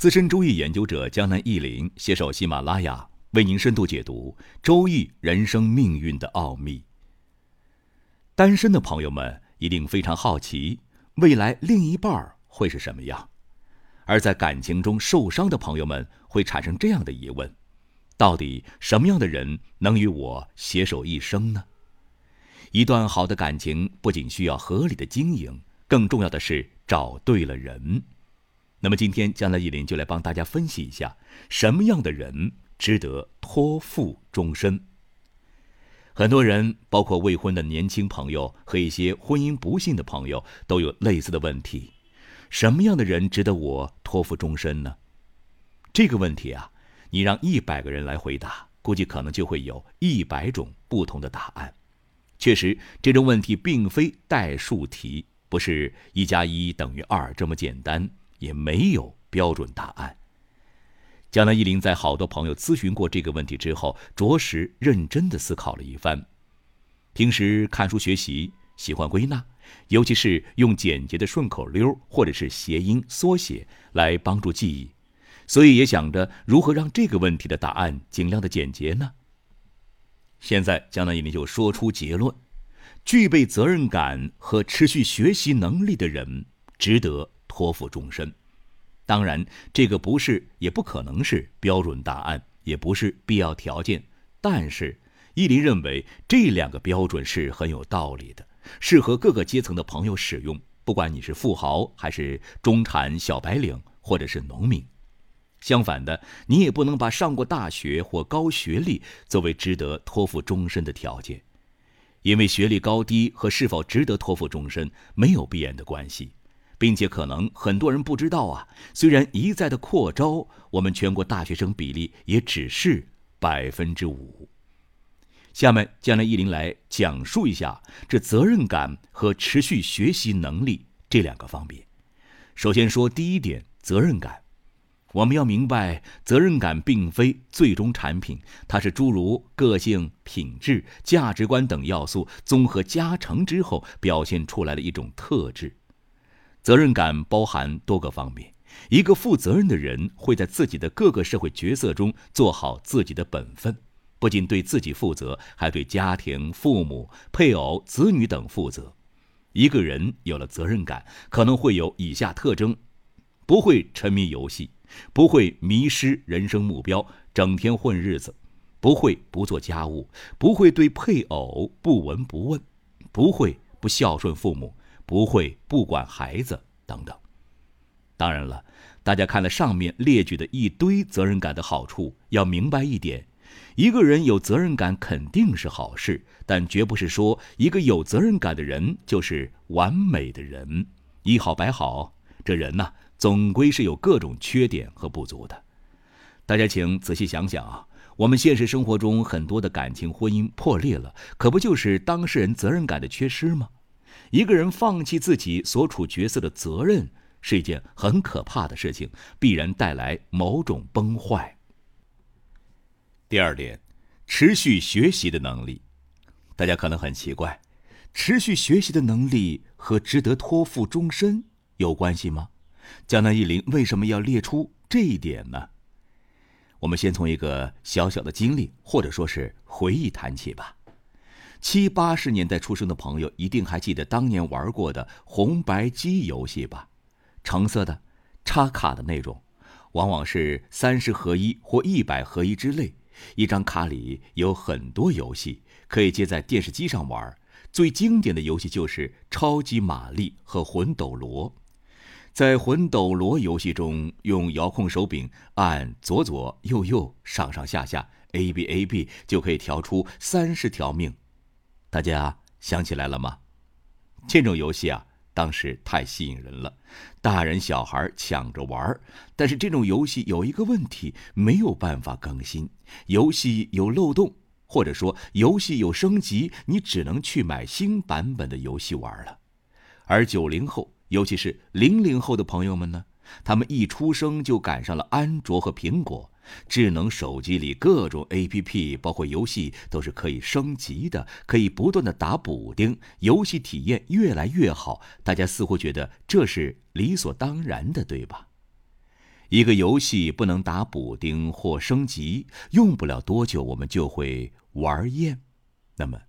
资深周易研究者江南忆林携手喜马拉雅，为您深度解读周易人生命运的奥秘。单身的朋友们一定非常好奇，未来另一半会是什么样？而在感情中受伤的朋友们会产生这样的疑问：到底什么样的人能与我携手一生呢？一段好的感情不仅需要合理的经营，更重要的是找对了人。那么今天江南一林就来帮大家分析一下，什么样的人值得托付终身。很多人，包括未婚的年轻朋友和一些婚姻不幸的朋友，都有类似的问题：什么样的人值得我托付终身呢？这个问题啊，你让一百个人来回答，估计可能就会有一百种不同的答案。确实，这种问题并非代数题，不是一加一等于二这么简单。也没有标准答案。江南一林在好多朋友咨询过这个问题之后，着实认真的思考了一番。平时看书学习，喜欢归纳，尤其是用简洁的顺口溜或者是谐音缩写来帮助记忆，所以也想着如何让这个问题的答案尽量的简洁呢？现在江南一林就说出结论：具备责任感和持续学习能力的人，值得。托付终身，当然，这个不是，也不可能是标准答案，也不是必要条件。但是，伊林认为这两个标准是很有道理的，适合各个阶层的朋友使用。不管你是富豪，还是中产小白领，或者是农民。相反的，你也不能把上过大学或高学历作为值得托付终身的条件，因为学历高低和是否值得托付终身没有必然的关系。并且可能很多人不知道啊，虽然一再的扩招，我们全国大学生比例也只是百分之五。下面江来一林来讲述一下这责任感和持续学习能力这两个方面。首先说第一点，责任感，我们要明白，责任感并非最终产品，它是诸如个性、品质、价值观等要素综合加成之后表现出来的一种特质。责任感包含多个方面。一个负责任的人会在自己的各个社会角色中做好自己的本分，不仅对自己负责，还对家庭、父母、配偶、子女等负责。一个人有了责任感，可能会有以下特征：不会沉迷游戏，不会迷失人生目标，整天混日子，不会不做家务，不会对配偶不闻不问，不会不孝顺父母。不会不管孩子等等。当然了，大家看了上面列举的一堆责任感的好处，要明白一点：一个人有责任感肯定是好事，但绝不是说一个有责任感的人就是完美的人。一好百好，这人呢，总归是有各种缺点和不足的。大家请仔细想想啊，我们现实生活中很多的感情婚姻破裂了，可不就是当事人责任感的缺失吗？一个人放弃自己所处角色的责任是一件很可怕的事情，必然带来某种崩坏。第二点，持续学习的能力，大家可能很奇怪，持续学习的能力和值得托付终身有关系吗？江南一林为什么要列出这一点呢？我们先从一个小小的经历或者说是回忆谈起吧。七八十年代出生的朋友一定还记得当年玩过的红白机游戏吧？橙色的，插卡的那种，往往是三十合一或一百合一之类。一张卡里有很多游戏，可以接在电视机上玩。最经典的游戏就是超级玛丽和魂斗罗。在魂斗罗游戏中，用遥控手柄按左左右右、上上下下、A B A B 就可以调出三十条命。大家想起来了吗？这种游戏啊，当时太吸引人了，大人小孩抢着玩但是这种游戏有一个问题，没有办法更新，游戏有漏洞，或者说游戏有升级，你只能去买新版本的游戏玩了。而九零后，尤其是零零后的朋友们呢，他们一出生就赶上了安卓和苹果。智能手机里各种 APP，包括游戏，都是可以升级的，可以不断的打补丁，游戏体验越来越好。大家似乎觉得这是理所当然的，对吧？一个游戏不能打补丁或升级，用不了多久我们就会玩厌。那么，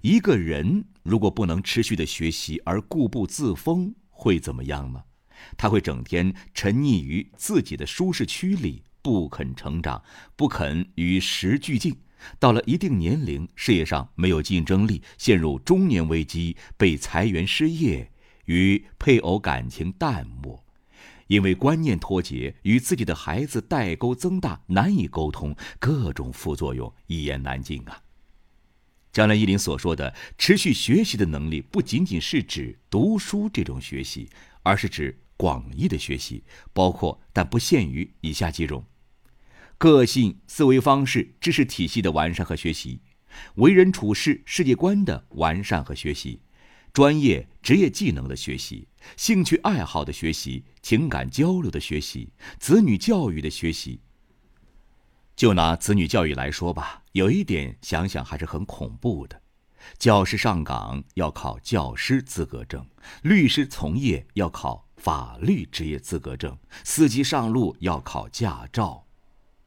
一个人如果不能持续的学习而固步自封，会怎么样呢？他会整天沉溺于自己的舒适区里，不肯成长，不肯与时俱进。到了一定年龄，事业上没有竞争力，陷入中年危机，被裁员失业，与配偶感情淡漠，因为观念脱节，与自己的孩子代沟增大，难以沟通，各种副作用一言难尽啊。江南一林所说的持续学习的能力，不仅仅是指读书这种学习，而是指广义的学习，包括但不限于以下几种。个性、思维方式、知识体系的完善和学习，为人处事、世界观的完善和学习，专业职业技能的学习，兴趣爱好的学习，情感交流的学习，子女教育的学习。就拿子女教育来说吧，有一点想想还是很恐怖的：教师上岗要考教师资格证，律师从业要考法律职业资格证，司机上路要考驾照。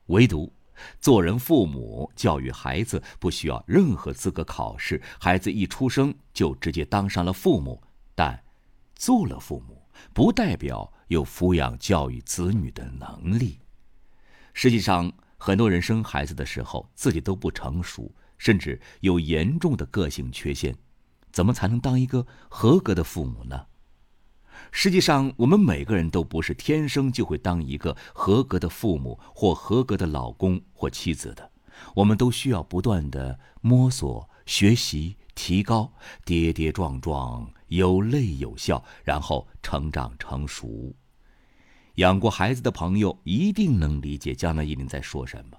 唯独，做人父母教育孩子不需要任何资格考试，孩子一出生就直接当上了父母。但，做了父母不代表有抚养教育子女的能力。实际上，很多人生孩子的时候自己都不成熟，甚至有严重的个性缺陷，怎么才能当一个合格的父母呢？实际上，我们每个人都不是天生就会当一个合格的父母或合格的老公或妻子的，我们都需要不断的摸索、学习、提高，跌跌撞撞，有泪有笑，然后成长成熟。养过孩子的朋友一定能理解江南一林在说什么。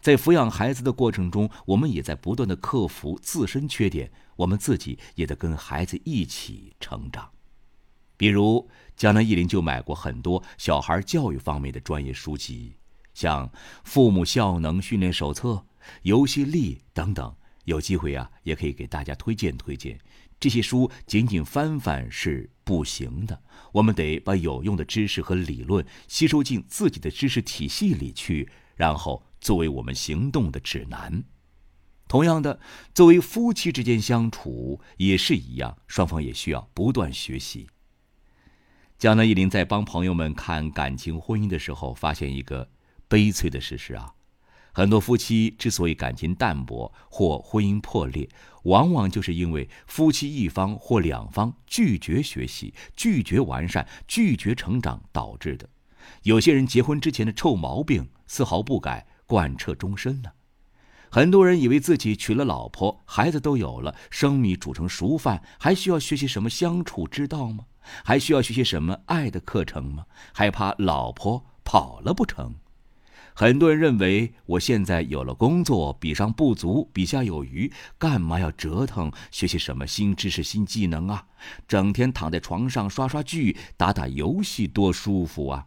在抚养孩子的过程中，我们也在不断的克服自身缺点，我们自己也得跟孩子一起成长。比如，江南忆林就买过很多小孩教育方面的专业书籍，像《父母效能训练手册》《游戏力》等等。有机会啊，也可以给大家推荐推荐。这些书仅仅翻翻是不行的，我们得把有用的知识和理论吸收进自己的知识体系里去，然后作为我们行动的指南。同样的，作为夫妻之间相处也是一样，双方也需要不断学习。江南一林在帮朋友们看感情婚姻的时候，发现一个悲催的事实啊，很多夫妻之所以感情淡薄或婚姻破裂，往往就是因为夫妻一方或两方拒绝学习、拒绝完善、拒绝成长导致的。有些人结婚之前的臭毛病丝毫不改，贯彻终身呢。很多人以为自己娶了老婆，孩子都有了，生米煮成熟饭，还需要学习什么相处之道吗？还需要学些什么爱的课程吗？害怕老婆跑了不成？很多人认为我现在有了工作，比上不足，比下有余，干嘛要折腾学习什么新知识、新技能啊？整天躺在床上刷刷剧、打打游戏多舒服啊！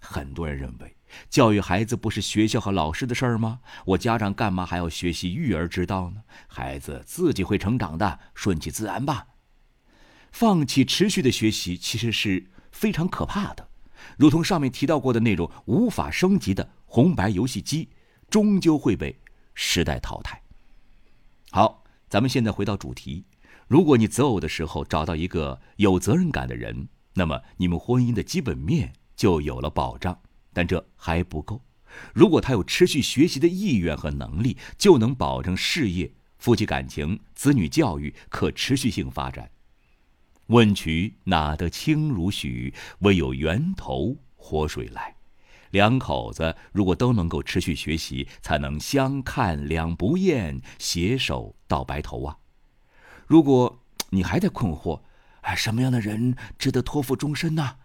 很多人认为教育孩子不是学校和老师的事儿吗？我家长干嘛还要学习育儿之道呢？孩子自己会成长的，顺其自然吧。放弃持续的学习，其实是非常可怕的。如同上面提到过的那种无法升级的红白游戏机，终究会被时代淘汰。好，咱们现在回到主题。如果你择偶的时候找到一个有责任感的人，那么你们婚姻的基本面就有了保障。但这还不够。如果他有持续学习的意愿和能力，就能保证事业、夫妻感情、子女教育可持续性发展。问渠哪得清如许？唯有源头活水来。两口子如果都能够持续学习，才能相看两不厌，携手到白头啊！如果你还在困惑，哎，什么样的人值得托付终身呢？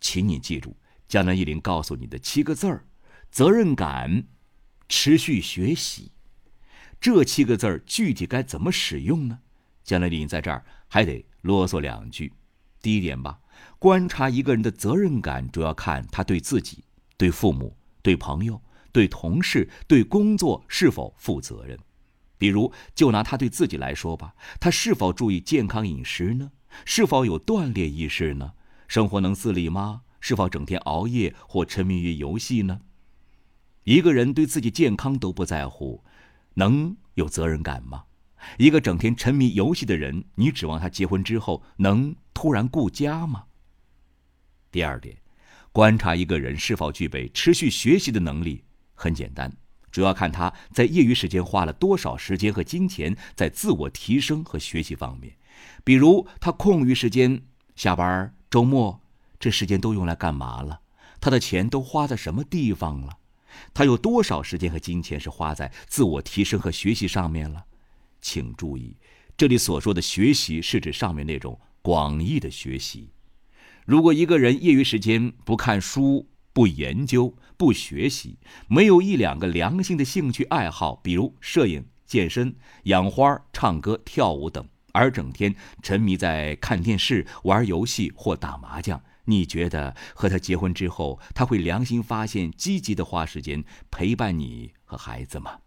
请你记住江南一林告诉你的七个字儿：责任感，持续学习。这七个字儿具体该怎么使用呢？江南一林在这儿还得。啰嗦两句，第一点吧，观察一个人的责任感，主要看他对自己、对父母、对朋友、对同事、对工作是否负责任。比如，就拿他对自己来说吧，他是否注意健康饮食呢？是否有锻炼意识呢？生活能自理吗？是否整天熬夜或沉迷于游戏呢？一个人对自己健康都不在乎，能有责任感吗？一个整天沉迷游戏的人，你指望他结婚之后能突然顾家吗？第二点，观察一个人是否具备持续学习的能力，很简单，主要看他在业余时间花了多少时间和金钱在自我提升和学习方面。比如，他空余时间、下班、周末，这时间都用来干嘛了？他的钱都花在什么地方了？他有多少时间和金钱是花在自我提升和学习上面了？请注意，这里所说的学习是指上面那种广义的学习。如果一个人业余时间不看书、不研究、不学习，没有一两个良性的兴趣爱好，比如摄影、健身、养花、唱歌、跳舞等，而整天沉迷在看电视、玩游戏或打麻将，你觉得和他结婚之后，他会良心发现、积极的花时间陪伴你和孩子吗？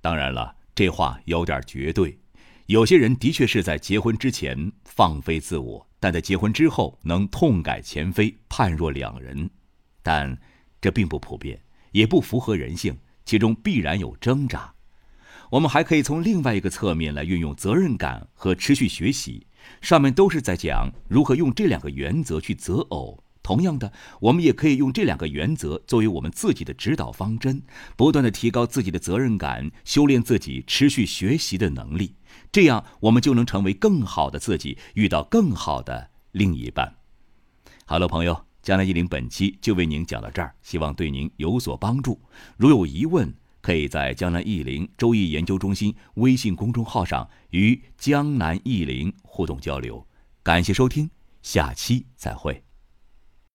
当然了。这话有点绝对，有些人的确是在结婚之前放飞自我，但在结婚之后能痛改前非、判若两人，但这并不普遍，也不符合人性，其中必然有挣扎。我们还可以从另外一个侧面来运用责任感和持续学习，上面都是在讲如何用这两个原则去择偶。同样的，我们也可以用这两个原则作为我们自己的指导方针，不断的提高自己的责任感，修炼自己持续学习的能力，这样我们就能成为更好的自己，遇到更好的另一半。好了，朋友，江南一林本期就为您讲到这儿，希望对您有所帮助。如有疑问，可以在江南易林周易研究中心微信公众号上与江南易林互动交流。感谢收听，下期再会。